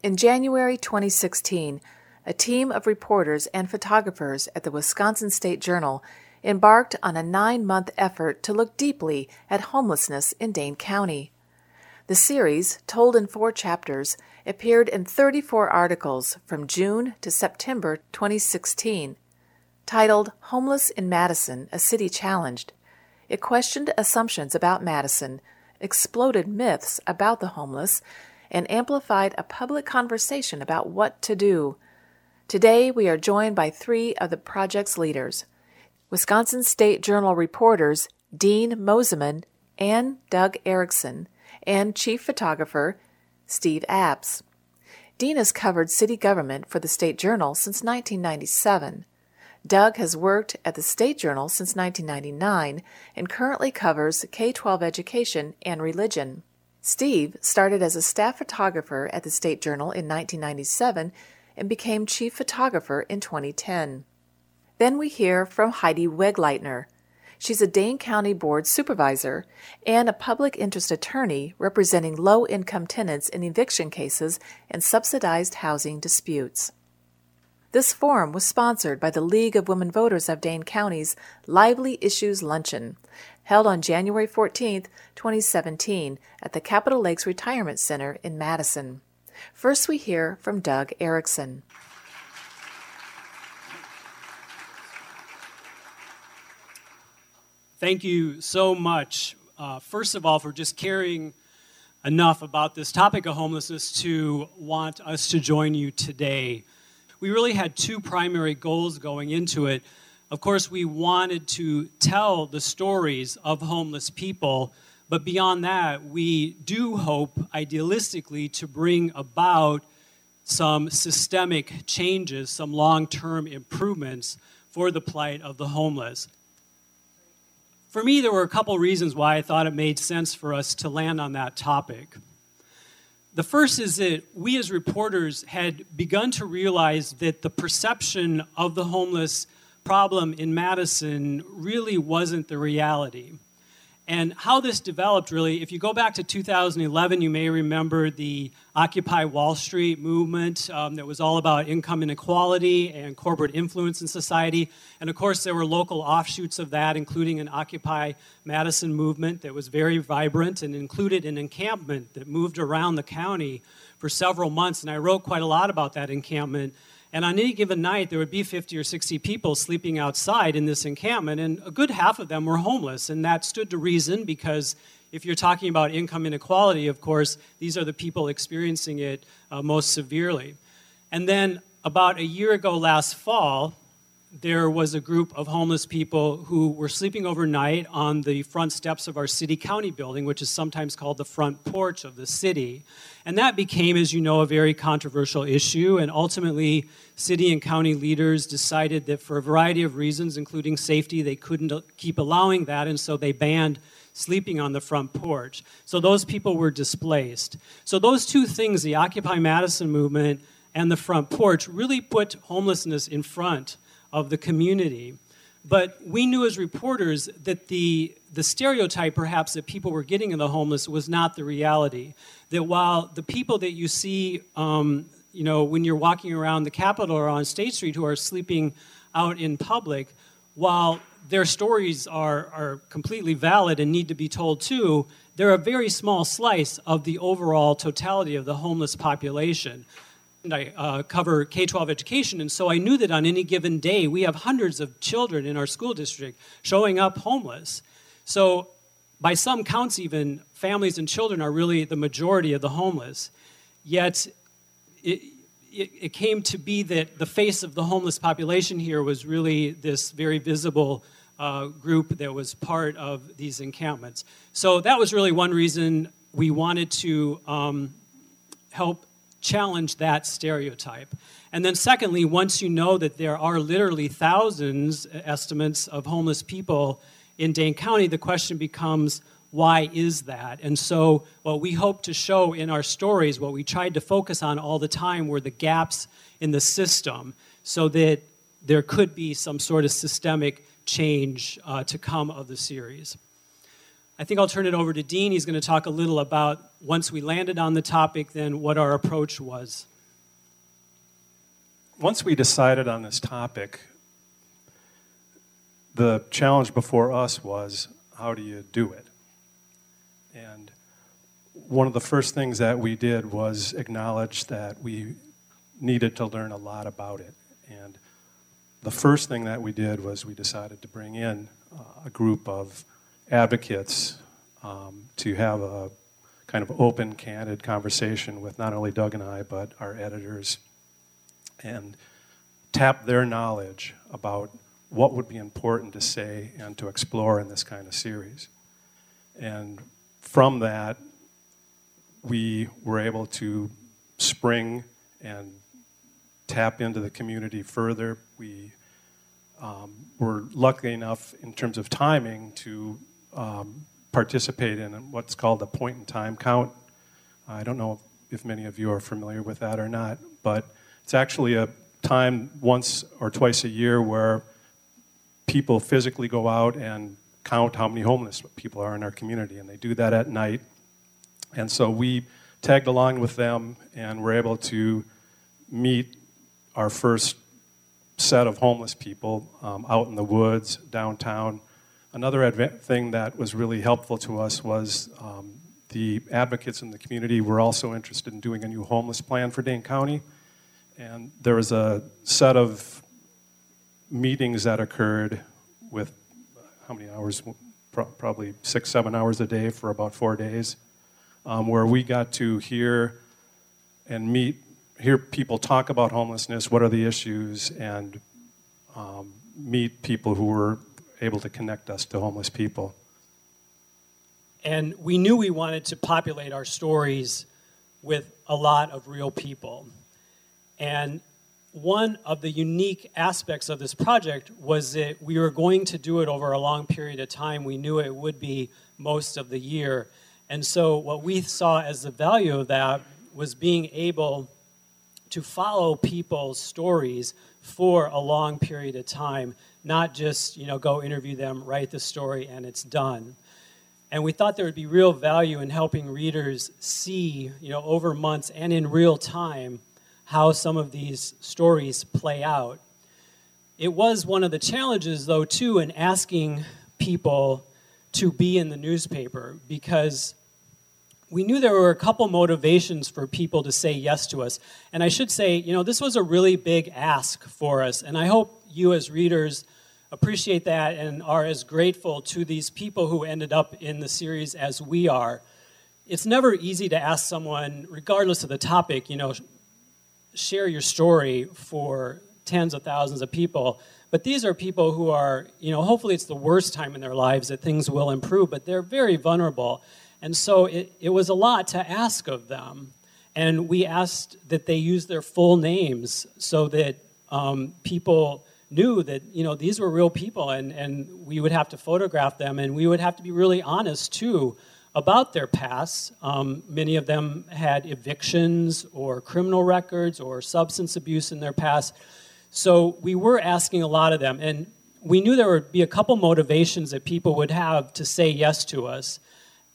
In January 2016, a team of reporters and photographers at the Wisconsin State Journal embarked on a nine month effort to look deeply at homelessness in Dane County. The series, told in four chapters, appeared in 34 articles from June to September 2016. Titled Homeless in Madison, a City Challenged, it questioned assumptions about Madison, exploded myths about the homeless, and amplified a public conversation about what to do. Today, we are joined by three of the project's leaders Wisconsin State Journal reporters Dean Mosiman and Doug Erickson, and chief photographer Steve Apps. Dean has covered city government for the State Journal since 1997. Doug has worked at the State Journal since 1999 and currently covers K 12 education and religion. Steve started as a staff photographer at the State Journal in 1997 and became chief photographer in 2010. Then we hear from Heidi Wegleitner. She's a Dane County Board supervisor and a public interest attorney representing low income tenants in eviction cases and subsidized housing disputes. This forum was sponsored by the League of Women Voters of Dane County's Lively Issues Luncheon, held on January 14, 2017, at the Capitol Lakes Retirement Center in Madison. First, we hear from Doug Erickson. Thank you so much, uh, first of all, for just caring enough about this topic of homelessness to want us to join you today. We really had two primary goals going into it. Of course, we wanted to tell the stories of homeless people, but beyond that, we do hope, idealistically, to bring about some systemic changes, some long term improvements for the plight of the homeless for me, there were a couple reasons why I thought it made sense for us to land on that topic. The first is that we as reporters had begun to realize that the perception of the homeless problem in Madison really wasn't the reality. And how this developed, really, if you go back to 2011, you may remember the Occupy Wall Street movement um, that was all about income inequality and corporate influence in society. And of course, there were local offshoots of that, including an Occupy Madison movement that was very vibrant and included an encampment that moved around the county for several months. And I wrote quite a lot about that encampment. And on any given night, there would be 50 or 60 people sleeping outside in this encampment, and a good half of them were homeless. And that stood to reason because if you're talking about income inequality, of course, these are the people experiencing it uh, most severely. And then about a year ago last fall, there was a group of homeless people who were sleeping overnight on the front steps of our city county building, which is sometimes called the front porch of the city. And that became, as you know, a very controversial issue. And ultimately, city and county leaders decided that for a variety of reasons, including safety, they couldn't keep allowing that. And so they banned sleeping on the front porch. So those people were displaced. So those two things, the Occupy Madison movement and the front porch, really put homelessness in front of the community. But we knew as reporters that the, the stereotype, perhaps, that people were getting in the homeless was not the reality. That while the people that you see, um, you know, when you're walking around the Capitol or on State Street who are sleeping out in public, while their stories are, are completely valid and need to be told too, they're a very small slice of the overall totality of the homeless population. I uh, cover K 12 education, and so I knew that on any given day we have hundreds of children in our school district showing up homeless. So, by some counts, even families and children are really the majority of the homeless. Yet, it, it, it came to be that the face of the homeless population here was really this very visible uh, group that was part of these encampments. So, that was really one reason we wanted to um, help challenge that stereotype. And then, secondly, once you know that there are literally thousands estimates of homeless people in Dane County, the question becomes why is that? And so, what we hope to show in our stories, what we tried to focus on all the time, were the gaps in the system so that there could be some sort of systemic change uh, to come of the series. I think I'll turn it over to Dean. He's going to talk a little about once we landed on the topic, then what our approach was. Once we decided on this topic, the challenge before us was how do you do it? And one of the first things that we did was acknowledge that we needed to learn a lot about it. And the first thing that we did was we decided to bring in uh, a group of advocates um, to have a kind of open, candid conversation with not only Doug and I, but our editors, and tap their knowledge about what would be important to say and to explore in this kind of series. And from that, we were able to spring and tap into the community further. We um, were lucky enough, in terms of timing, to um, participate in what's called a point in time count. I don't know if many of you are familiar with that or not, but it's actually a time once or twice a year where people physically go out and count how many homeless people are in our community, and they do that at night. And so we tagged along with them and were able to meet our first set of homeless people um, out in the woods, downtown. Another adva- thing that was really helpful to us was um, the advocates in the community were also interested in doing a new homeless plan for Dane County. And there was a set of meetings that occurred with how many hours? Pro- probably six, seven hours a day for about four days, um, where we got to hear and meet, hear people talk about homelessness, what are the issues, and um, meet people who were able to connect us to homeless people. And we knew we wanted to populate our stories with a lot of real people. And one of the unique aspects of this project was that we were going to do it over a long period of time. We knew it would be most of the year. And so, what we saw as the value of that was being able to follow people's stories for a long period of time, not just, you know, go interview them, write the story, and it's done. And we thought there would be real value in helping readers see, you know, over months and in real time how some of these stories play out. It was one of the challenges, though, too, in asking people to be in the newspaper because we knew there were a couple motivations for people to say yes to us. And I should say, you know, this was a really big ask for us. And I hope you, as readers, appreciate that and are as grateful to these people who ended up in the series as we are. It's never easy to ask someone, regardless of the topic, you know, share your story for tens of thousands of people. But these are people who are, you know, hopefully it's the worst time in their lives that things will improve, but they're very vulnerable. And so it, it was a lot to ask of them. And we asked that they use their full names so that um, people knew that, you know, these were real people and, and we would have to photograph them and we would have to be really honest too about their past. Um, many of them had evictions or criminal records or substance abuse in their past. So we were asking a lot of them, and we knew there would be a couple motivations that people would have to say yes to us.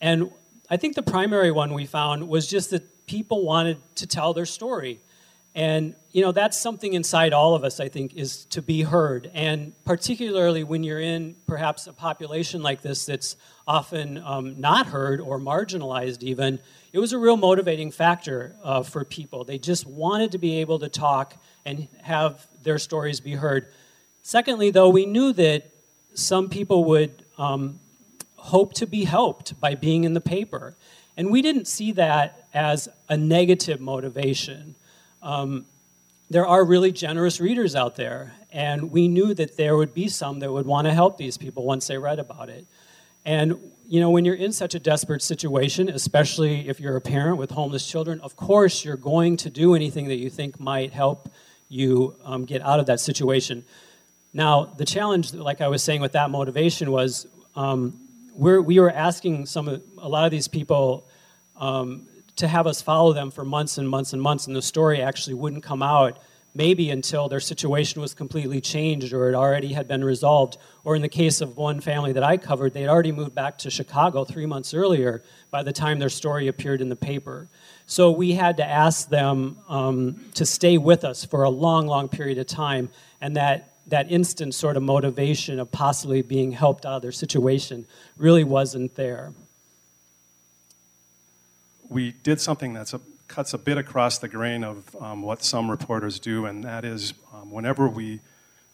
And I think the primary one we found was just that people wanted to tell their story. And, you know, that's something inside all of us, I think, is to be heard. And particularly when you're in perhaps a population like this that's often um, not heard or marginalized, even, it was a real motivating factor uh, for people. They just wanted to be able to talk and have their stories be heard. Secondly, though, we knew that some people would um, hope to be helped by being in the paper. And we didn't see that as a negative motivation. Um, there are really generous readers out there, and we knew that there would be some that would want to help these people once they read about it. And you know, when you're in such a desperate situation, especially if you're a parent with homeless children, of course you're going to do anything that you think might help you um, get out of that situation. Now, the challenge, like I was saying with that motivation, was um, we're, we were asking some a lot of these people um, to have us follow them for months and months and months, and the story actually wouldn't come out maybe until their situation was completely changed or it already had been resolved. Or in the case of one family that I covered, they had already moved back to Chicago three months earlier by the time their story appeared in the paper. So we had to ask them um, to stay with us for a long, long period of time, and that that instant sort of motivation of possibly being helped out of their situation really wasn't there. We did something that cuts a bit across the grain of um, what some reporters do, and that is um, whenever we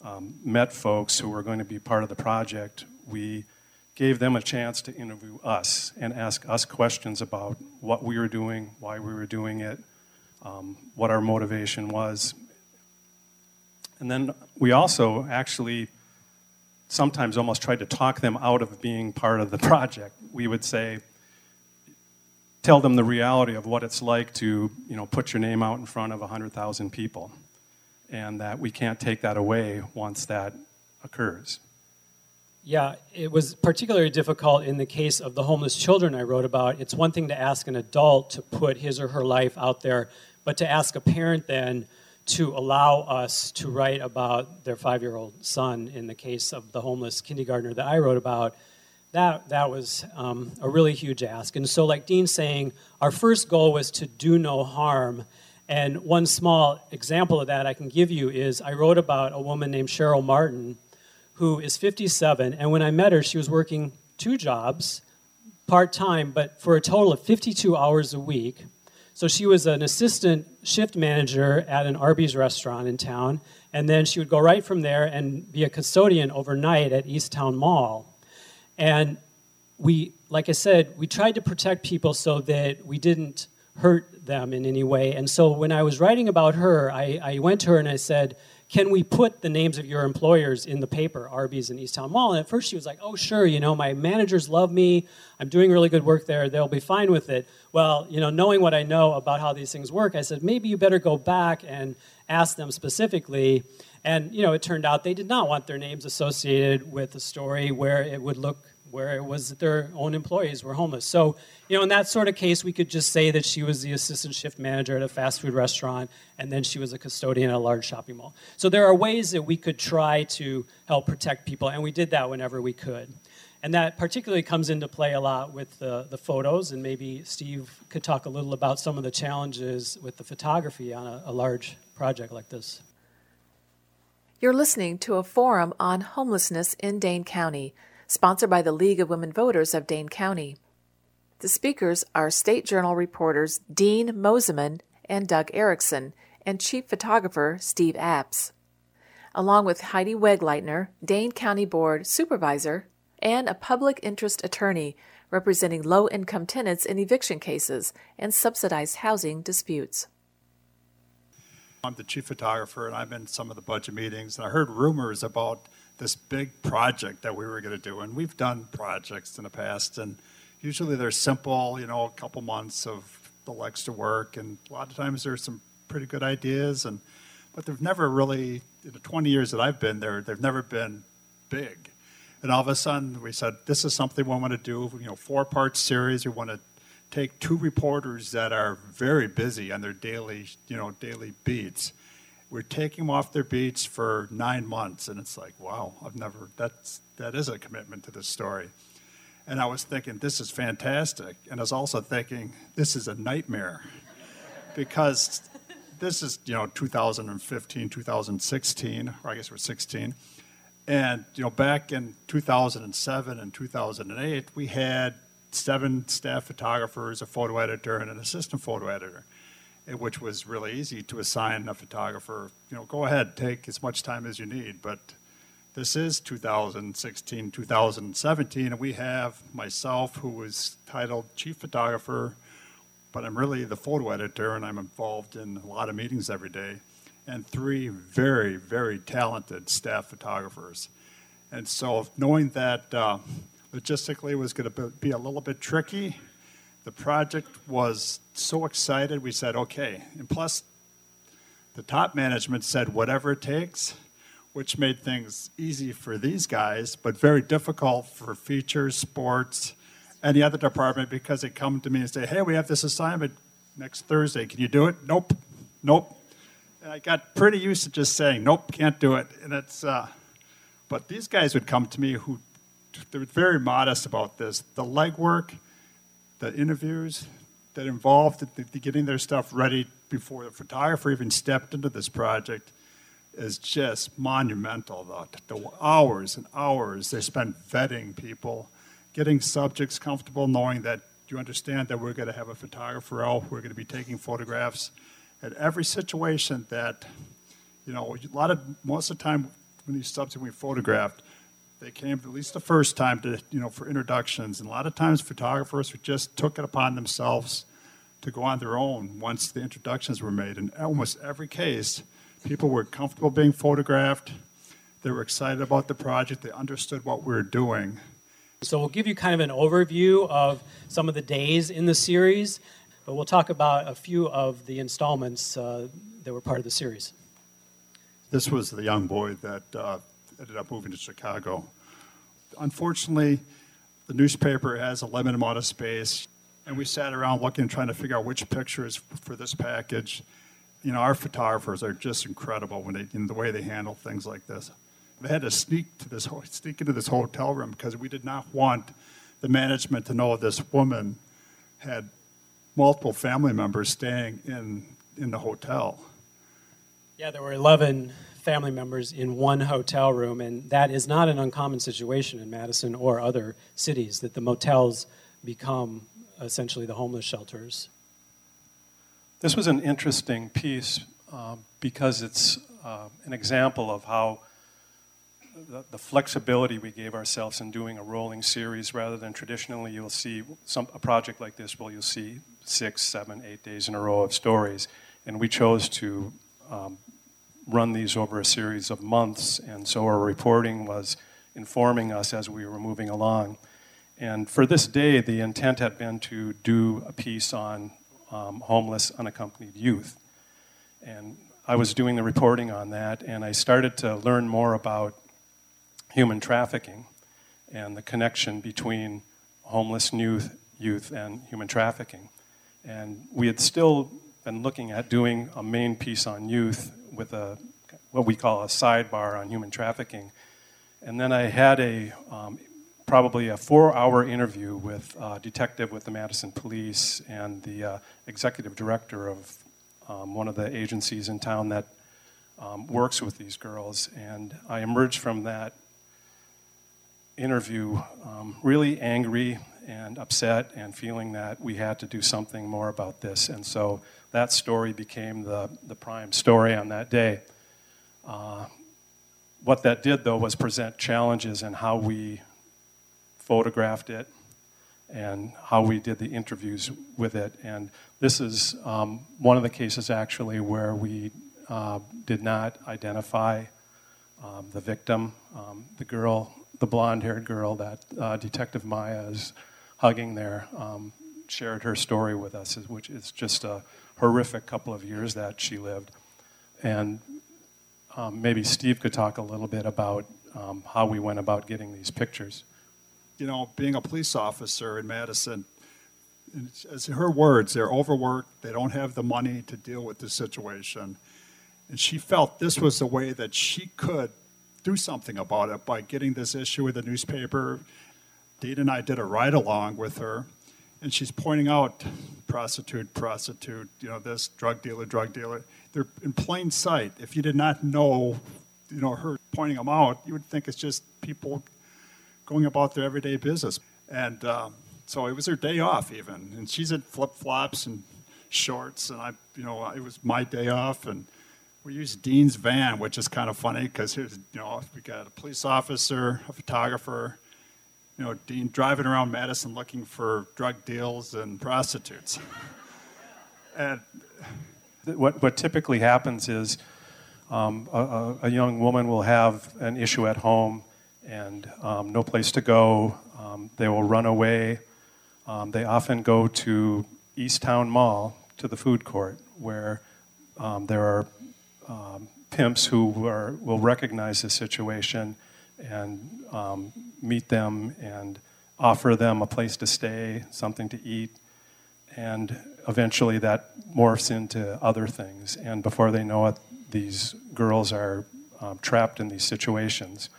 um, met folks who were going to be part of the project, we gave them a chance to interview us and ask us questions about what we were doing, why we were doing it, um, what our motivation was. And then we also actually sometimes almost tried to talk them out of being part of the project. We would say, tell them the reality of what it's like to you know, put your name out in front of 100,000 people and that we can't take that away once that occurs. Yeah, it was particularly difficult in the case of the homeless children I wrote about. It's one thing to ask an adult to put his or her life out there, but to ask a parent then to allow us to write about their five year old son in the case of the homeless kindergartner that I wrote about that, that was um, a really huge ask. And so, like Dean's saying, our first goal was to do no harm. And one small example of that I can give you is I wrote about a woman named Cheryl Martin who is 57. And when I met her, she was working two jobs, part time, but for a total of 52 hours a week. So she was an assistant shift manager at an Arby's restaurant in town. And then she would go right from there and be a custodian overnight at East Towne Mall. And we, like I said, we tried to protect people so that we didn't hurt them in any way. And so when I was writing about her, I, I went to her and I said, can we put the names of your employers in the paper, Arby's and East Towne Mall? And at first she was like, oh, sure, you know, my managers love me. I'm doing really good work there. They'll be fine with it. Well, you know, knowing what I know about how these things work, I said, maybe you better go back and ask them specifically. And, you know, it turned out they did not want their names associated with a story where it would look where it was that their own employees were homeless. So, you know, in that sort of case, we could just say that she was the assistant shift manager at a fast food restaurant, and then she was a custodian at a large shopping mall. So there are ways that we could try to help protect people, and we did that whenever we could. And that particularly comes into play a lot with the, the photos, and maybe Steve could talk a little about some of the challenges with the photography on a, a large project like this. You're listening to a forum on homelessness in Dane County sponsored by the League of Women Voters of Dane County. The speakers are State Journal reporters Dean Mosiman and Doug Erickson, and chief photographer Steve Apps, along with Heidi Wegleitner, Dane County Board Supervisor, and a public interest attorney representing low income tenants in eviction cases and subsidized housing disputes. I'm the chief photographer, and I'm in some of the budget meetings, and I heard rumors about this big project that we were going to do. And we've done projects in the past, and usually they're simple, you know, a couple months of the legs to work, and a lot of times there's some pretty good ideas, and but they've never really, in the 20 years that I've been there, they've never been big. And all of a sudden, we said, this is something we want to do, you know, four-part series. We want to take two reporters that are very busy on their daily, you know, daily beats, we're taking them off their beats for nine months, and it's like, wow, I've never. That's that is a commitment to this story. And I was thinking, this is fantastic, and I was also thinking, this is a nightmare, because this is you know 2015, 2016, or I guess we're 16, and you know back in 2007 and 2008, we had seven staff photographers, a photo editor, and an assistant photo editor which was really easy to assign a photographer. You know, go ahead, take as much time as you need. But this is 2016, 2017, and we have myself, who was titled chief photographer, but I'm really the photo editor, and I'm involved in a lot of meetings every day, and three very, very talented staff photographers. And so, knowing that uh, logistically was going to be a little bit tricky, the project was so excited, we said, okay. And plus, the top management said, whatever it takes, which made things easy for these guys, but very difficult for features, sports, any other department because they come to me and say, hey, we have this assignment next Thursday. Can you do it? Nope. Nope. And I got pretty used to just saying, nope, can't do it. And it's, uh, but these guys would come to me who, they were very modest about this. The legwork, the interviews that involved the, the getting their stuff ready before the photographer even stepped into this project is just monumental. The, the hours and hours they spent vetting people, getting subjects comfortable, knowing that you understand that we're going to have a photographer out, we're going to be taking photographs at every situation that, you know, a lot of most of the time when these subjects we photographed, they came at least the first time to, you know, for introductions, and a lot of times photographers just took it upon themselves to go on their own once the introductions were made. In almost every case, people were comfortable being photographed. They were excited about the project. They understood what we were doing. So we'll give you kind of an overview of some of the days in the series, but we'll talk about a few of the installments uh, that were part of the series. This was the young boy that uh, ended up moving to Chicago. Unfortunately, the newspaper has a limited amount of space, and we sat around looking, trying to figure out which pictures for this package. You know, our photographers are just incredible when they, in the way they handle things like this. They had to sneak to this, sneak into this hotel room because we did not want the management to know this woman had multiple family members staying in, in the hotel. Yeah, there were 11 family members in one hotel room, and that is not an uncommon situation in Madison or other cities that the motels become essentially the homeless shelters. This was an interesting piece uh, because it's uh, an example of how the, the, flexibility we gave ourselves in doing a rolling series rather than traditionally you'll see some, a project like this where you'll see six, seven, eight days in a row of stories. And we chose to um, run these over a series of months, and so our reporting was informing us as we were moving along. And for this day, the intent had been to do a piece on um, homeless, unaccompanied youth. And I was doing the reporting on that, and I started to learn more about human trafficking and the connection between homeless youth, youth and human trafficking. And we had still been looking at doing a main piece on youth with a what we call a sidebar on human trafficking. And then I had a um, probably a four-hour interview with a detective with the Madison Police and the uh, executive director of um, one of the agencies in town that um, works with these girls. And I emerged from that interview um, really angry and upset and feeling that we had to do something more about this. And so that story became the, the prime story on that day. Uh, what that did, though, was present challenges in how we photographed it and how we did the interviews with it. And this is um, one of the cases, actually, where we uh, did not identify um, the victim, um, the girl, the blonde haired girl that uh, Detective Maya is hugging there, um, shared her story with us, which is just a horrific couple of years that she lived. And um, maybe Steve could talk a little bit about um, how we went about getting these pictures. You know, being a police officer in Madison, as her words, they're overworked, they don't have the money to deal with the situation. And she felt this was the way that she could do something about it by getting this issue with the newspaper. Dean and I did a ride along with her and she's pointing out prostitute, prostitute, you know, this drug dealer, drug dealer. They're in plain sight. If you did not know, you know, her pointing them out, you would think it's just people going about their everyday business. And um, so it was her day off, even, and she's in flip flops and shorts, and I, you know, it was my day off, and we used Dean's van, which is kind of funny because here's, you know, we got a police officer, a photographer you know, driving around Madison looking for drug deals and prostitutes. and what, what typically happens is um, a, a, young woman will have an issue at home and um, no place to go. Um, they will run away. Um, they often go to East Towne Mall to the food court where um, there are um, pimps who are, will recognize the situation and meet them and offer them a place to stay, something to eat, and eventually that morphs into other things. And before they know it, these girls are um, trapped in these situations.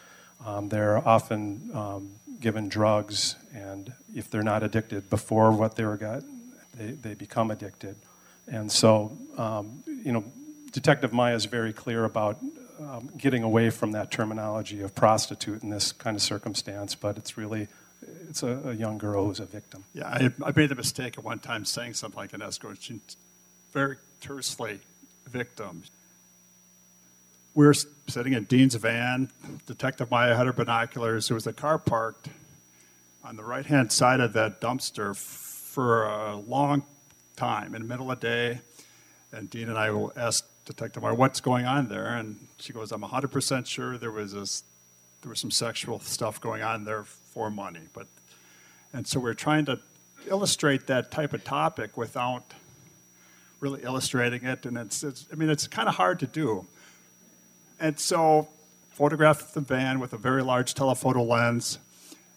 Um, they're often um, given drugs, and if they're not addicted before what they were got, they, they become addicted. And so, um, you know, Detective Maya is very clear about um, getting away from that terminology of prostitute in this kind of circumstance, but it's really it's a, a young girl who's a victim. Yeah, I, I, made the mistake at one time saying something like an escort. She very tersely victim. We were sitting in Dean's van. Detective Maya had her binoculars. There was a car parked on the right hand side of that dumpster for a long time in the middle of the day. And Dean and I asked Detective Maya, what's going on there? And she goes, I'm 100% sure there was this, there was some sexual stuff going on there for money. But, and so we're trying to illustrate that type of topic without really illustrating it. And it's, it's I mean, it's kind of hard to do. And so, photographed the van with a very large telephoto lens.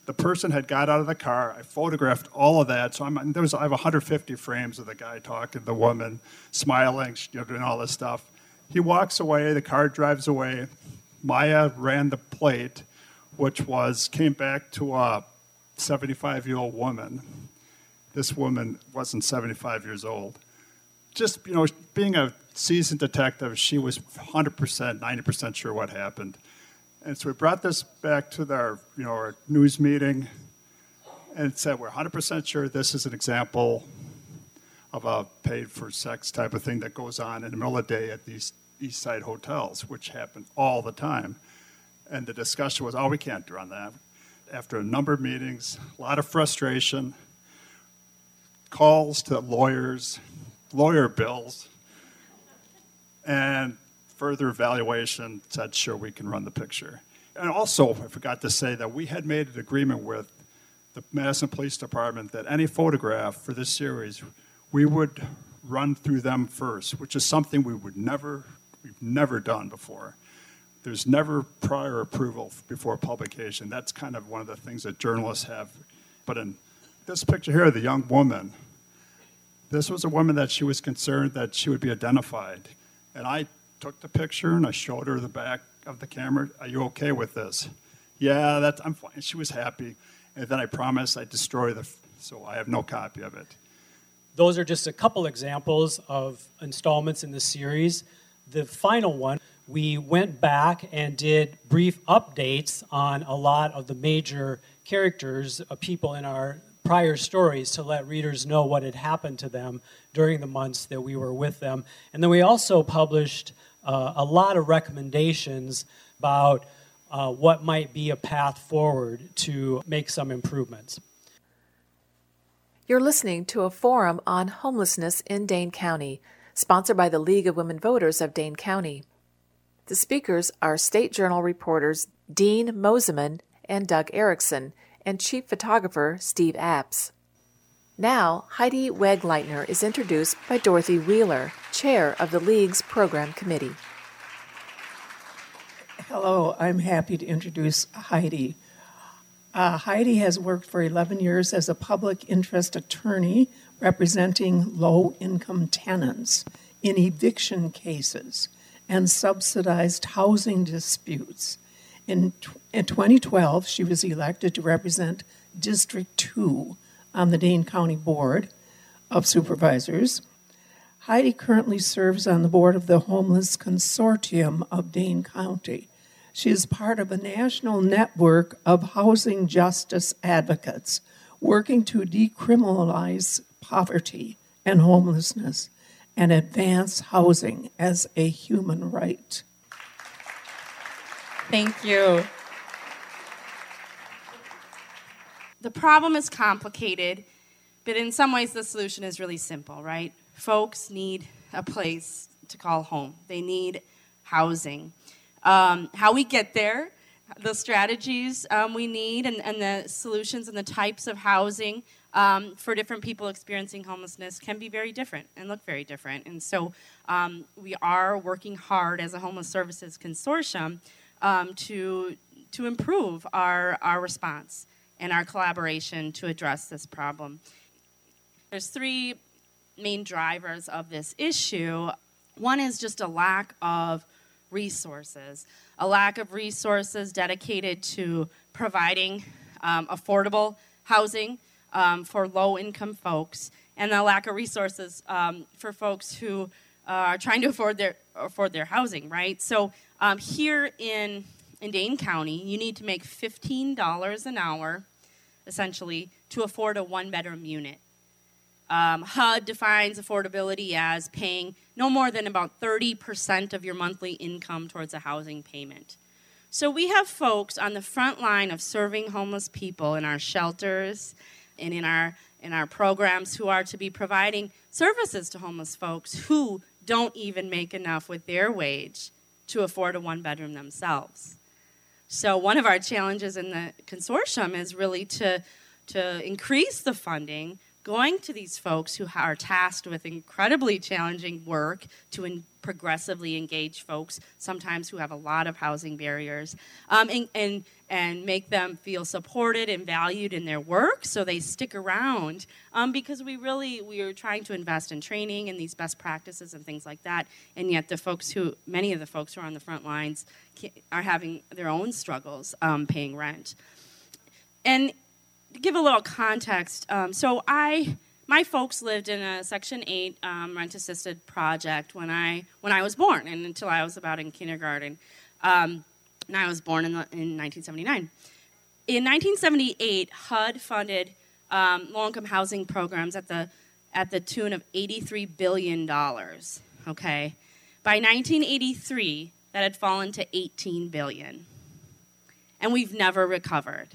The person had got out of the car. I photographed all of that. So I'm, there was, I have 150 frames of the guy talking, the woman smiling, you know, doing all this stuff. He walks away. The car drives away. Maya ran the plate, which was came back to a 75 year old woman. This woman wasn't 75 years old. Just you know, being a seasoned detective, she was 100%, 90% sure what happened. And so we brought this back to our, you know, our news meeting and said, we're 100% sure this is an example of a paid for sex type of thing that goes on in the middle of the day at these East Side hotels, which happen all the time. And the discussion was, oh, we can't run that. After a number of meetings, a lot of frustration, calls to lawyers, lawyer bills, and further evaluation said, sure, we can run the picture. And also, I forgot to say that we had made an agreement with the Madison Police Department that any photograph for this series, we would run through them first, which is something we would never, we've never done before. There's never prior approval before publication. That's kind of one of the things that journalists have. But in this picture here, the young woman, this was a woman that she was concerned that she would be identified and I took the picture and I showed her the back of the camera. Are you okay with this? Yeah, that's, I'm fine. She was happy. And then I promised I'd destroy the, so I have no copy of it. Those are just a couple examples of installments in the series. The final one, we went back and did brief updates on a lot of the major characters, of people in our prior stories to let readers know what had happened to them during the months that we were with them. And then we also published uh, a lot of recommendations about uh, what might be a path forward to make some improvements. You're listening to a forum on homelessness in Dane County, sponsored by the League of Women Voters of Dane County. The speakers are State Journal reporters Dean Mosiman and Doug Erickson, and chief photographer Steve Apps. Now, Heidi Wegleitner is introduced by Dorothy Wheeler, chair of the League's program committee. Hello, I'm happy to introduce Heidi. Uh, Heidi has worked for 11 years as a public interest attorney representing low income tenants in eviction cases and subsidized housing disputes in, in 2012, she was elected to represent District 2 on the Dane County Board of Supervisors. Heidi currently serves on the board of the Homeless Consortium of Dane County. She is part of a national network of housing justice advocates working to decriminalize poverty and homelessness and advance housing as a human right. Thank you. The problem is complicated, but in some ways the solution is really simple, right? Folks need a place to call home, they need housing. Um, how we get there, the strategies um, we need, and, and, the solutions and the types of housing um, for different people experiencing homelessness can be very different and look very different. And so um, we are working hard as a homeless services consortium um, to, to improve our, our response and our collaboration to address this problem. There's three main drivers of this issue. One is just a lack of resources, a lack of resources dedicated to providing um, affordable housing um, for low income folks, and a lack of resources um, for folks who uh, are trying to afford their, afford their housing, right? So um, here in, in Dane County, you need to make $15 an hour, essentially, to afford a one bedroom unit. Um, HUD defines affordability as paying no more than about 30% of your monthly income towards a housing payment. So we have folks on the front line of serving homeless people in our shelters and in our in our programs who are to be providing services to homeless folks who don't even make enough with their wage to afford a one bedroom themselves. So one of our challenges in the consortium is really to to increase the funding going to these folks who are tasked with incredibly challenging work to in progressively engage folks, sometimes who have a lot of housing barriers, um, and, and, and make them feel supported and valued in their work so they stick around um, because we really we are trying to invest in training and these best practices and things like that and yet the folks who many of the folks who are on the front lines are having their own struggles um, paying rent. And give a little context, um, so I my folks lived in a Section 8 um, rent assisted project when I when I was born and until I was about in kindergarten. Um, and I was born in, the, in 1979. In 1978, HUD funded um, low income housing programs at the at the tune of 83 billion dollars. Okay, by 1983, that had fallen to 18 billion, and we've never recovered.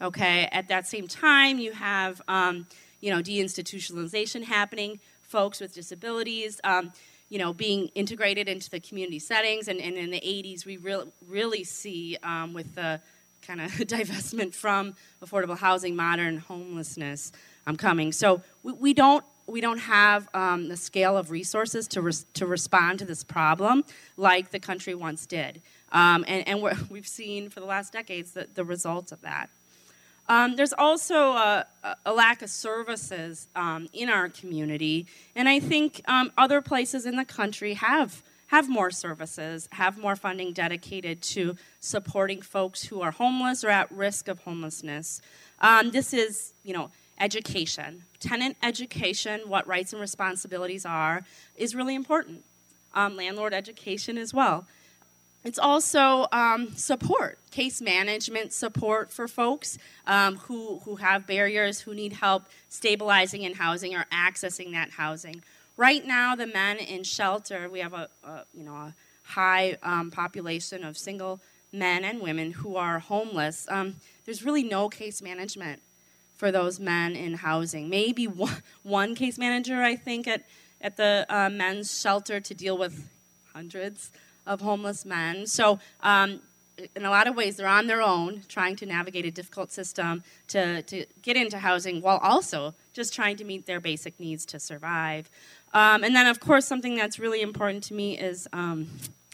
Okay, at that same time, you have um, you know deinstitutionalization happening, folks with disabilities. Um, you know, being integrated into the community settings, and, and in the 80s, we re- really see um, with the kind of divestment from affordable housing, modern homelessness um, coming. So we, we don't we don't have um, the scale of resources to, res- to respond to this problem like the country once did. Um, and and we have seen for the last decades the, the results of that. Um, there's also a, a, lack of services um, in our community, and I think um, other places in the country have have more services, have more funding dedicated to supporting folks who are homeless or at risk of homelessness. Um, this is, you know, education, tenant education, what rights and responsibilities are, is really important. Um, landlord education as well. It's also um, support, case management support for folks um, who, who have barriers, who need help stabilizing in housing or accessing that housing. Right now, the men in shelter, we have a, a you know, a high um, population of single men and women who are homeless. Um, there's really no case management for those men in housing. Maybe one, one case manager, I think, at, at the uh, men's shelter to deal with hundreds of homeless men. So, um, in a lot of ways, they're on their own, trying to navigate a difficult system to, to get into housing while also just trying to meet their basic needs to survive. Um, and then, of course, something that's really important to me is, um,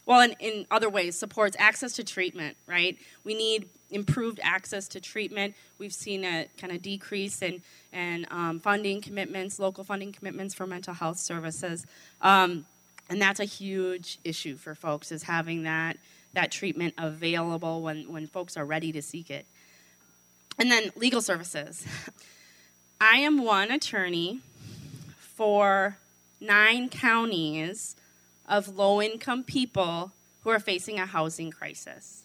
well, in, in other ways, supports access to treatment, right? We need improved access to treatment. We've seen a kind of decrease in, in um, funding commitments, local funding commitments for mental health services. Um, and that's a huge issue for folks is having that that treatment available when, when folks are ready to seek it. And then legal services. I am one attorney for nine counties of low income people who are facing a housing crisis.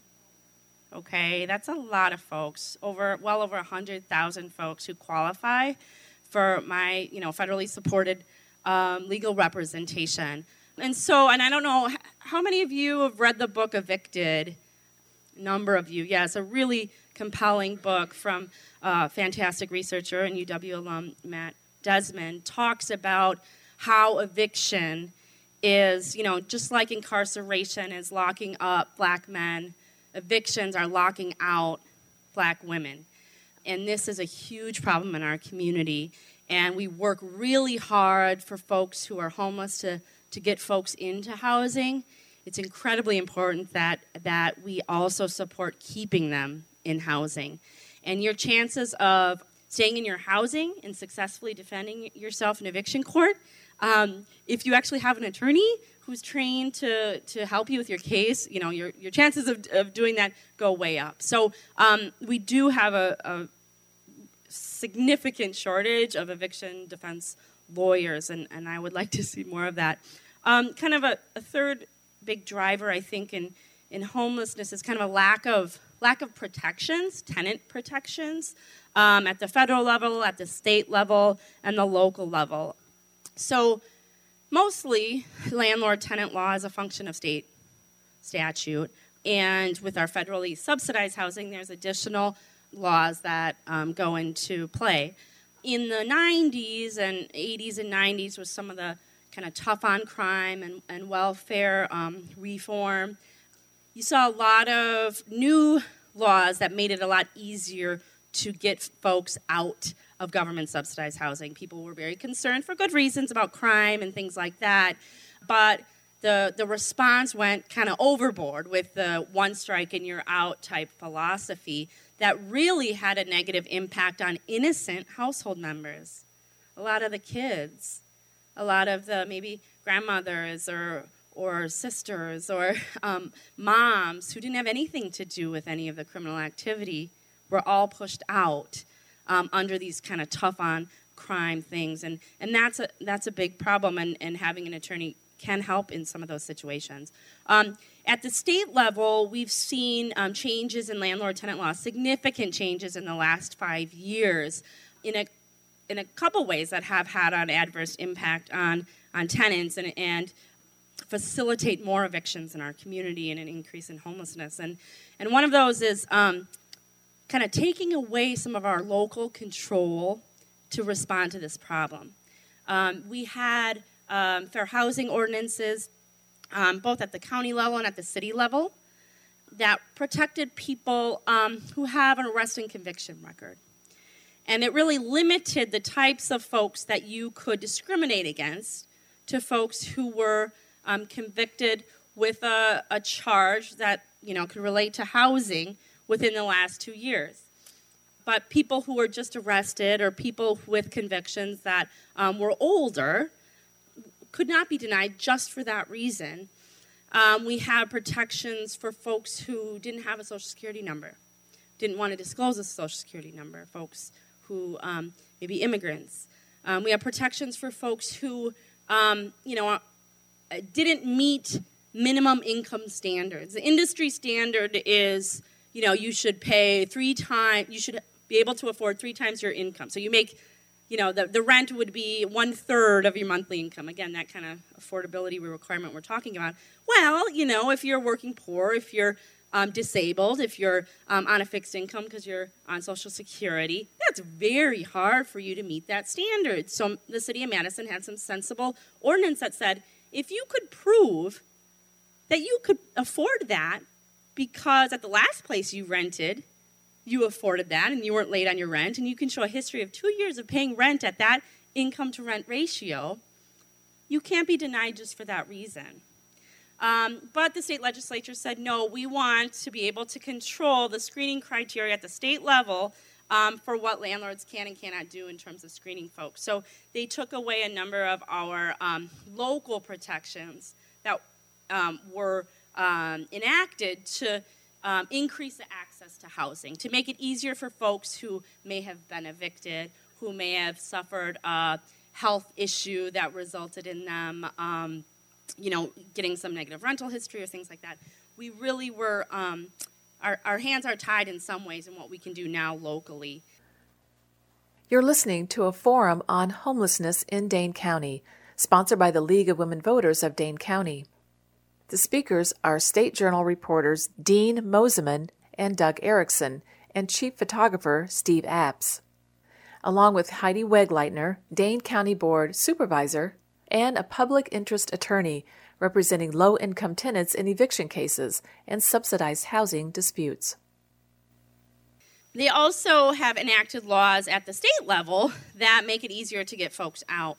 Okay that's a lot of folks over well over 100000 folks who qualify for my you know federally supported um, legal representation and so, and I don't know how many of you have read the book Evicted. Number of you, yeah, a really compelling book from a fantastic researcher and UW alum Matt Desmond. Talks about how eviction is, you know, just like incarceration is locking up black men, evictions are locking out black women. And this is a huge problem in our community. And we work really hard for folks who are homeless to to get folks into housing, it's incredibly important that, that we also support keeping them in housing. And your chances of staying in your housing and successfully defending yourself in eviction court. Um, if you actually have an attorney who's trained to, to help you with your case, you know, your, your chances of, of doing that go way up. So um, we do have a, a, significant shortage of eviction defense lawyers, and, and I would like to see more of that. Um, kind of a, a third big driver, I think, in, in homelessness is kind of a lack of lack of protections, tenant protections, um, at the federal level, at the state level, and the local level. So, mostly, landlord tenant law is a function of state statute. And with our federally subsidized housing, there's additional laws that um, go into play. In the 90s and 80s and 90s, was some of the kind of tough on crime and, and welfare um, reform. You saw a lot of new laws that made it a lot easier to get folks out of government subsidized housing. People were very concerned for good reasons about crime and things like that. But the, the response went kind of overboard with the one strike and you're out type philosophy that really had a negative impact on innocent household members. A lot of the kids, a lot of the maybe grandmothers or or sisters or um, moms who didn't have anything to do with any of the criminal activity were all pushed out um, under these kind of tough on crime things. And, and that's, a, that's a big problem, and, and having an attorney can help in some of those situations. Um, at the state level, we've seen um, changes in landlord tenant law, significant changes in the last five years in a, in a couple ways that have had an adverse impact on, on tenants and, and facilitate more evictions in our community and an increase in homelessness. And, and one of those is um, kind of taking away some of our local control to respond to this problem. Um, we had um, fair housing ordinances, um, both at the county level and at the city level, that protected people um, who have an arrest and conviction record. And it really limited the types of folks that you could discriminate against to folks who were um, convicted with a, a charge that you know could relate to housing within the last two years. But people who were just arrested or people with convictions that um, were older could not be denied just for that reason. Um, we have protections for folks who didn't have a social security number, didn't want to disclose a social security number, folks who um, maybe immigrants. Um, we have protections for folks who, um, you know, uh, didn't meet minimum income standards. The industry standard is you know, you should pay three times, you should be able to afford three times your income. So you make, you know, the, the rent would be one third of your monthly income. Again, that kind of affordability requirement we're talking about. Well, you know, if you're working poor, if you're um, disabled, if you're um, on a fixed income because you're on Social Security, that's very hard for you to meet that standard. So the city of Madison had some sensible ordinance that said if you could prove that you could afford that, because at the last place you rented, you afforded that and you weren't late on your rent, and you can show a history of two years of paying rent at that income to rent ratio, you can't be denied just for that reason. Um, but the state legislature said, no, we want to be able to control the screening criteria at the state level um, for what landlords can and cannot do in terms of screening folks. So they took away a number of our um, local protections that um, were um, enacted to um, increase the access to housing, to make it easier for folks who may have been evicted, who may have suffered a health issue that resulted in them, um, you know, getting some negative rental history or things like that. We really were, um, our, our hands are tied in some ways in what we can do now locally. You're listening to a forum on homelessness in Dane County, sponsored by the League of Women Voters of Dane County. The speakers are State Journal reporters Dean Mosiman and Doug Erickson, and chief photographer Steve Apps, along with Heidi Wegleitner, Dane County Board Supervisor, and a public interest attorney representing low income tenants in eviction cases and subsidized housing disputes. They also have enacted laws at the state level that make it easier to get folks out.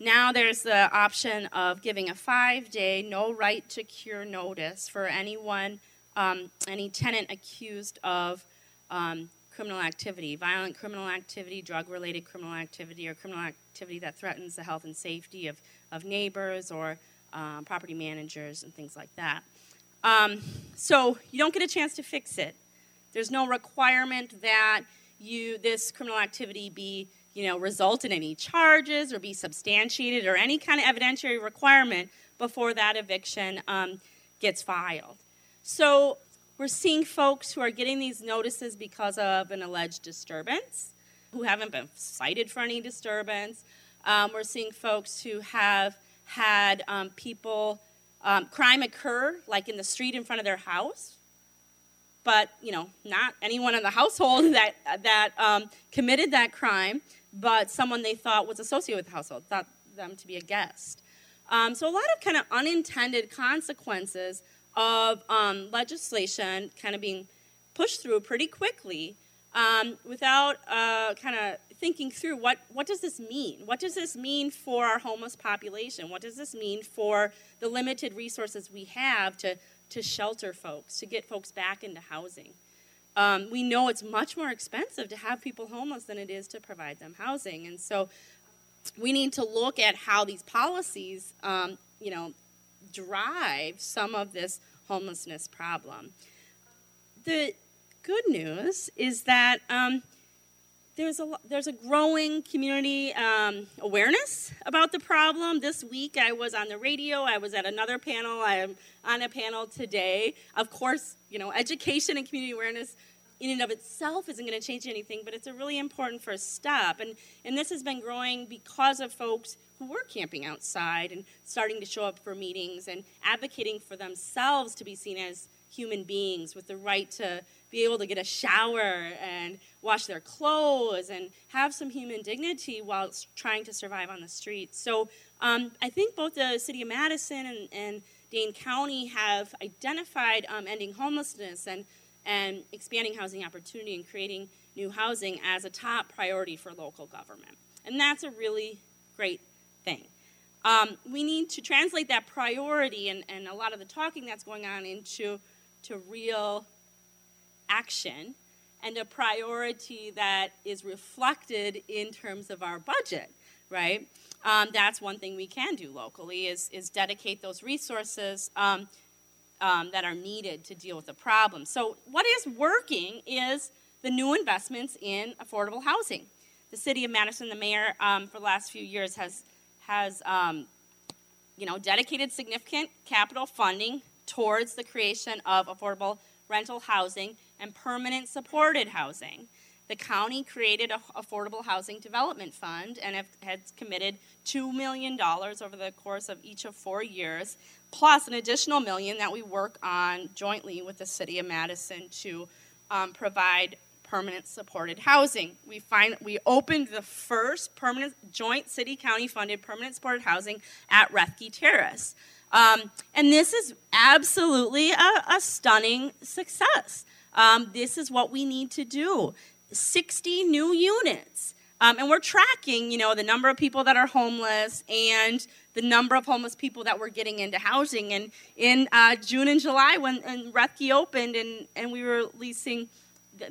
Now there's the option of giving a five day no right to cure notice for anyone, um, any tenant accused of um, criminal activity, violent criminal activity, drug related criminal activity, or criminal activity that threatens the health and safety of, of neighbors or um, property managers and things like that. Um, so you don't get a chance to fix it. There's no requirement that you this criminal activity be you know result in any charges or be substantiated or any kind of evidentiary requirement before that eviction um, gets filed. So we're seeing folks who are getting these notices because of an alleged disturbance, who haven't been cited for any disturbance. Um, we're seeing folks who have had um, people, um, crime occur, like in the street in front of their house, but, you know, not anyone in the household that, that um, committed that crime, but someone they thought was associated with the household, thought them to be a guest. Um, so a lot of kind of unintended consequences of um, legislation kind of being pushed through pretty quickly um, without uh, kind of thinking through what, what does this mean? What does this mean for our homeless population? What does this mean for the limited resources we have to, to shelter folks, to get folks back into housing? Um, we know it's much more expensive to have people homeless than it is to provide them housing. And so we need to look at how these policies, um, you know, drive some of this homelessness problem. The good news is that um, there's a there's a growing community um, awareness about the problem. This week I was on the radio. I was at another panel. I am on a panel today. Of course, you know, education and community awareness in and of itself isn't going to change anything, but it's a really important first step. And and this has been growing because of folks who were camping outside and starting to show up for meetings and advocating for themselves to be seen as human beings with the right to be able to get a shower and wash their clothes and have some human dignity while trying to survive on the streets. So um, I think both the city of Madison and, and Dane County have identified um, ending homelessness and, and expanding housing opportunity and creating new housing as a top priority for local government. And that's a really great thing. Um, we need to translate that priority and, and a lot of the talking that's going on into to real action and a priority that is reflected in terms of our budget, right? Um, that's one thing we can do locally is, is dedicate those resources um, um, that are needed to deal with the problem. So what is working is the new investments in affordable housing. The city of Madison, the mayor, um, for the last few years has has um, you know, dedicated significant capital funding towards the creation of affordable rental housing and permanent supported housing. The county created an affordable housing development fund and have, has committed $2 million over the course of each of four years, plus an additional million that we work on jointly with the city of Madison to um, provide permanent supported housing. We find we opened the first permanent joint city county funded permanent supported housing at Rethke Terrace. Um, and this is absolutely a, a stunning success. Um, this is what we need to do 60 new units. Um, and we're tracking, you know, the number of people that are homeless and the number of homeless people that we're getting into housing. And in uh, June and July, when, when Rethke opened and, and we were leasing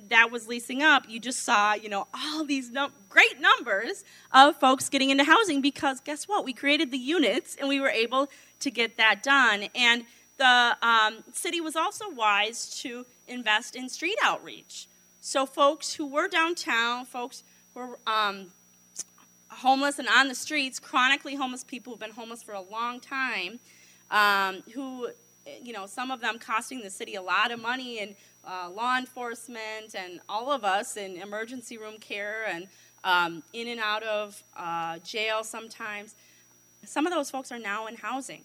that was leasing up, you just saw, you know, all these no- great numbers of folks getting into housing because guess what? We created the units and we were able to get that done. And the um, city was also wise to invest in street outreach. So folks who were downtown, folks who were um, homeless and on the streets, chronically homeless people who've been homeless for a long time, um, who, you know, some of them costing the city a lot of money and uh, law enforcement and all of us in emergency room care and um, in and out of uh, jail sometimes. Some of those folks are now in housing.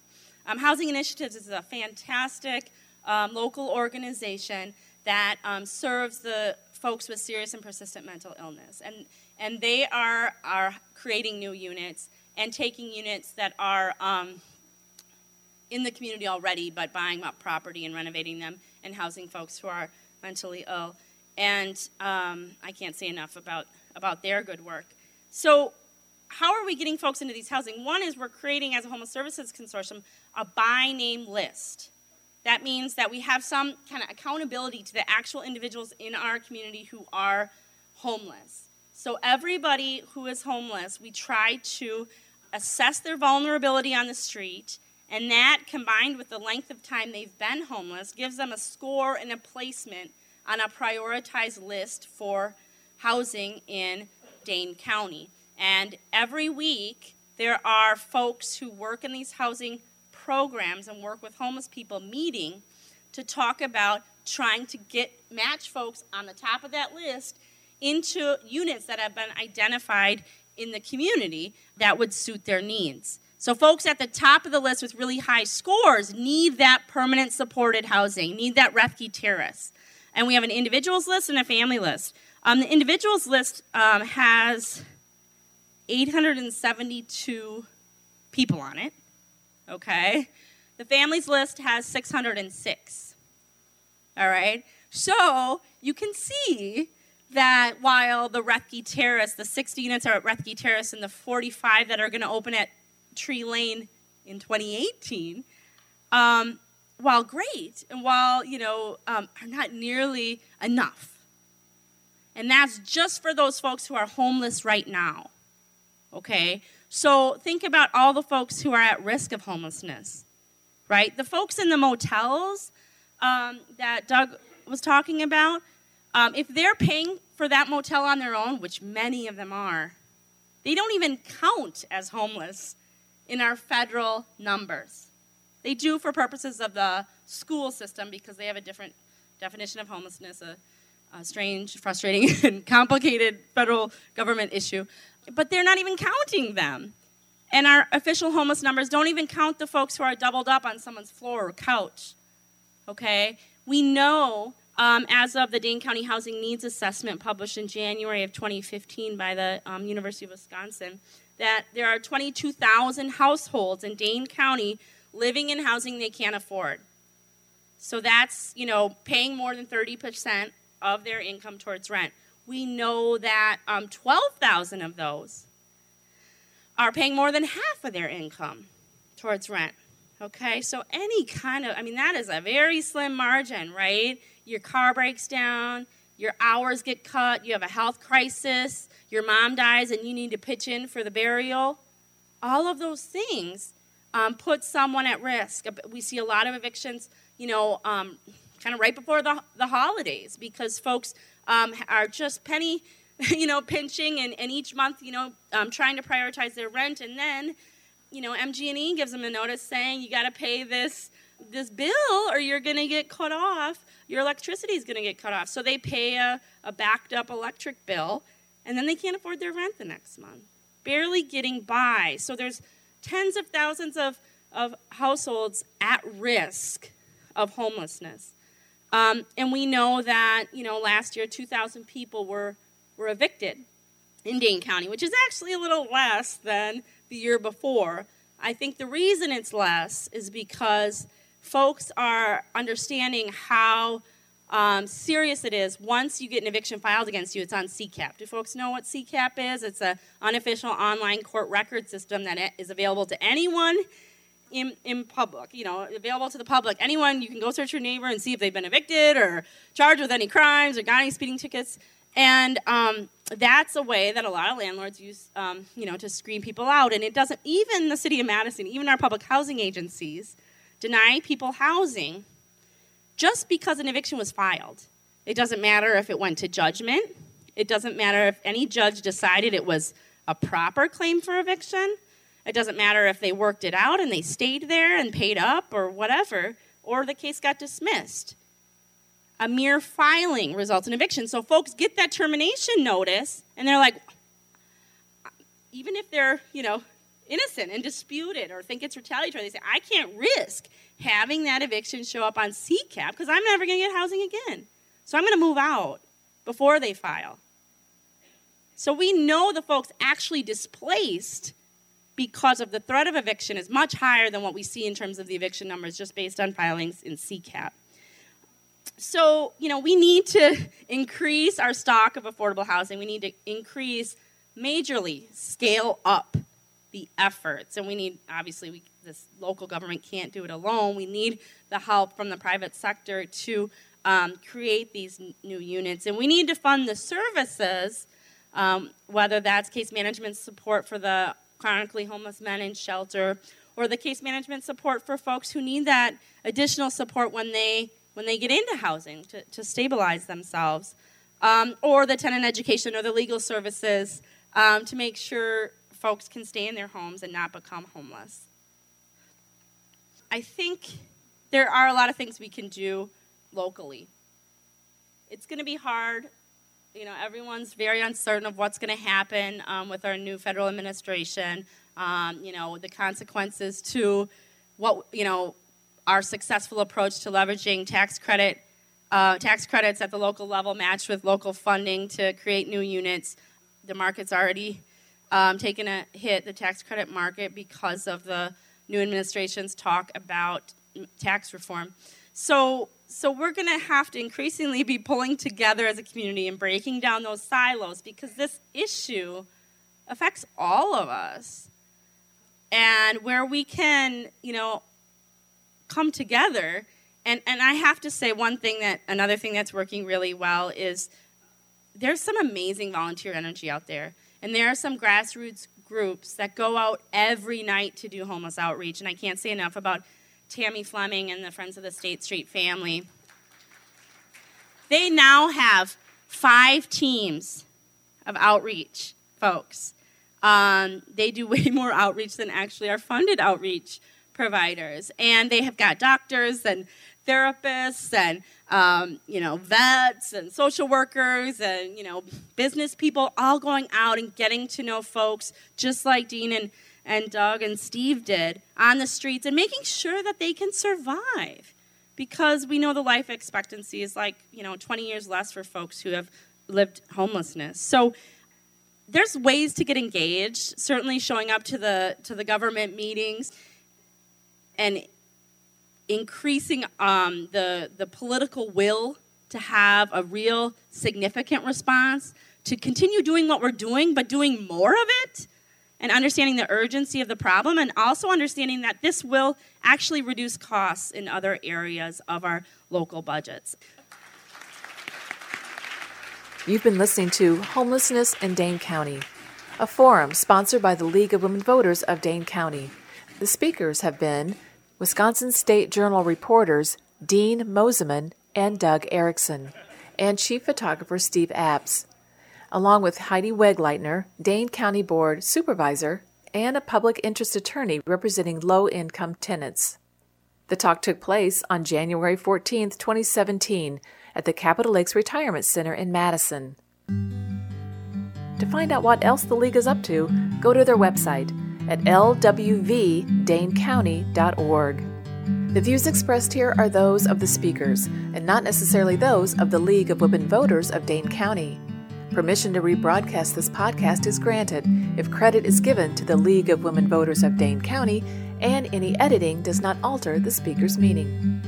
Um, housing Initiatives is a fantastic um, local organization that um, serves the folks with serious and persistent mental illness. And, and they are, are creating new units and taking units that are um, in the community already, but buying up property and renovating them and housing folks who are mentally ill. And um, I can't say enough about, about their good work. So, how are we getting folks into these housing? One is we're creating, as a homeless services consortium, a by name list That means that we have some kind of accountability to the actual individuals in our community who are homeless. So, everybody who is homeless, we try to assess their vulnerability on the street, and that combined with the length of time they've been homeless gives them a score and a placement on a prioritized list for housing in Dane County. And every week, there are folks who work in these housing programs and work with homeless people meeting to talk about trying to get match folks on the top of that list into units that have been identified in the community that would suit their needs. So, folks at the top of the list with really high scores need that permanent supported housing, need that Rethke terrace. And we have an individuals list and a family list. Um, the individuals list um, has 872 people on it, okay? The families list has 606, all right? So you can see that while the Rethke Terrace, the 60 units are at Rethke Terrace and the 45 that are going to open at Tree Lane in 2018, um, while great and while, you know, um, are not nearly enough. And that's just for those folks who are homeless right now. Okay? So think about all the folks who are at risk of homelessness, right? The folks in the motels um, that Doug was talking about, um, if they're paying for that motel on their own, which many of them are, they don't even count as homeless in our federal numbers. They do for purposes of the school system because they have a different definition of homelessness, a, a strange, frustrating, and complicated federal government issue. But they're not even counting them. And our official homeless numbers don't even count the folks who are doubled up on someone's floor or couch. Okay? We know um, as of the Dane County Housing Needs Assessment published in January of 2015 by the um, University of Wisconsin, that there are 22,000 households in Dane County living in housing they can't afford. So that's, you know, paying more than 30% of their income towards rent. We know that um, 12,000 of those are paying more than half of their income towards rent. Okay, so any kind of, I mean, that is a very slim margin, right? Your car breaks down, your hours get cut, you have a health crisis, your mom dies and you need to pitch in for the burial. All of those things um, put someone at risk. We see a lot of evictions, you know, um, kind of right before the, the holidays because folks um, are just penny, you know, pinching and, and each month, you know, um, trying to prioritize their rent. And then you know, MG&E gives them a notice saying you got to pay this this bill or you're going to get cut off. Your electricity is going to get cut off. So they pay a, a backed up electric bill and then they can't afford their rent the next month. Barely getting by. So there's tens of thousands of, of households at risk of homelessness. Um, and we know that, you know, last year 2,000 people were, were evicted in Dane County, which is actually a little less than the year before. I think the reason it's less is because folks are understanding how um, serious it is once you get an eviction filed against you. It's on CCAP. Do folks know what CCAP is? It's an unofficial online court record system that is available to anyone in, in public, you know, available to the public. Anyone, you can go search your neighbor and see if they've been evicted or charged with any crimes or got any speeding tickets. And um, that's a way that a lot of landlords use, um, you know, to screen people out. And it doesn't, even the city of Madison, even our public housing agencies, deny people housing just because an eviction was filed. It doesn't matter if it went to judgment. It doesn't matter if any judge decided it was a proper claim for eviction. It doesn't matter if they worked it out and they stayed there and paid up or whatever, or the case got dismissed a mere filing results in eviction. So folks get that termination notice and they're like, even if they're, you know, innocent and disputed or think it's retaliatory, they say, I can't risk having that eviction show up on CCAP because I'm never going to get housing again. So I'm going to move out before they file. So we know the folks actually displaced because of the threat of eviction is much higher than what we see in terms of the eviction numbers just based on filings in CCAP so, you know, we need to increase our stock of affordable housing. We need to increase majorly, scale up the efforts. And we need, obviously, we, this local government can't do it alone. We need the help from the private sector to um, create these n- new units. And we need to fund the services, um, whether that's case management support for the chronically homeless men in shelter or the case management support for folks who need that additional support when they when they get into housing to, to stabilize themselves um, or the tenant education or the legal services um, to make sure folks can stay in their homes and not become homeless. I think there are a lot of things we can do locally. It's going to be hard. You know, everyone's very uncertain of what's going to happen um, with our new federal administration. Um, you know, the consequences to what you know our successful approach to leveraging tax credit uh, tax credits at the local level matched with local funding to create new units. The market's already um, taken a hit, the tax credit market, because of the new administration's talk about tax reform. So, so we're going to have to increasingly be pulling together as a community and breaking down those silos because this issue affects all of us. And where we can, you know, come together and and I have to say one thing that another thing that's working really well is there's some amazing volunteer energy out there. And there are some grassroots groups that go out every night to do homeless outreach. And I can't say enough about Tammy Fleming and the Friends of the State Street family. They now have five teams of outreach folks. Um, they do way more outreach than actually our funded outreach providers. And they have got doctors and therapists and um, you know vets and social workers and you know business people all going out and getting to know folks just like dean and, and doug and steve did on the streets and making sure that they can survive. Because we know the life expectancy is like you know 20 years less for folks who have lived homelessness. So there's ways to get engaged certainly showing up to the to the government meetings and increasing um, the, the political will to have a real significant response, to continue doing what we're doing, but doing more of it, and understanding the urgency of the problem, and also understanding that this will actually reduce costs in other areas of our local budgets. You've been listening to Homelessness in Dane County, a forum sponsored by the League of Women Voters of Dane County. The speakers have been Wisconsin State Journal reporters Dean Mosiman and Doug Erickson, and chief photographer Steve Apps, along with Heidi Wegleitner, Dane County Board Supervisor, and a public interest attorney representing low income tenants. The talk took place on January 14, 2017, at the Capitol Lakes Retirement Center in Madison. To find out what else the League is up to, go to their website at lwvdanecounty.org. The views expressed here are those of the speakers and not necessarily those of the League of Women Voters of Dane County. Permission to rebroadcast this podcast is granted if credit is given to the League of Women Voters of Dane County and any editing does not alter the speaker's meaning.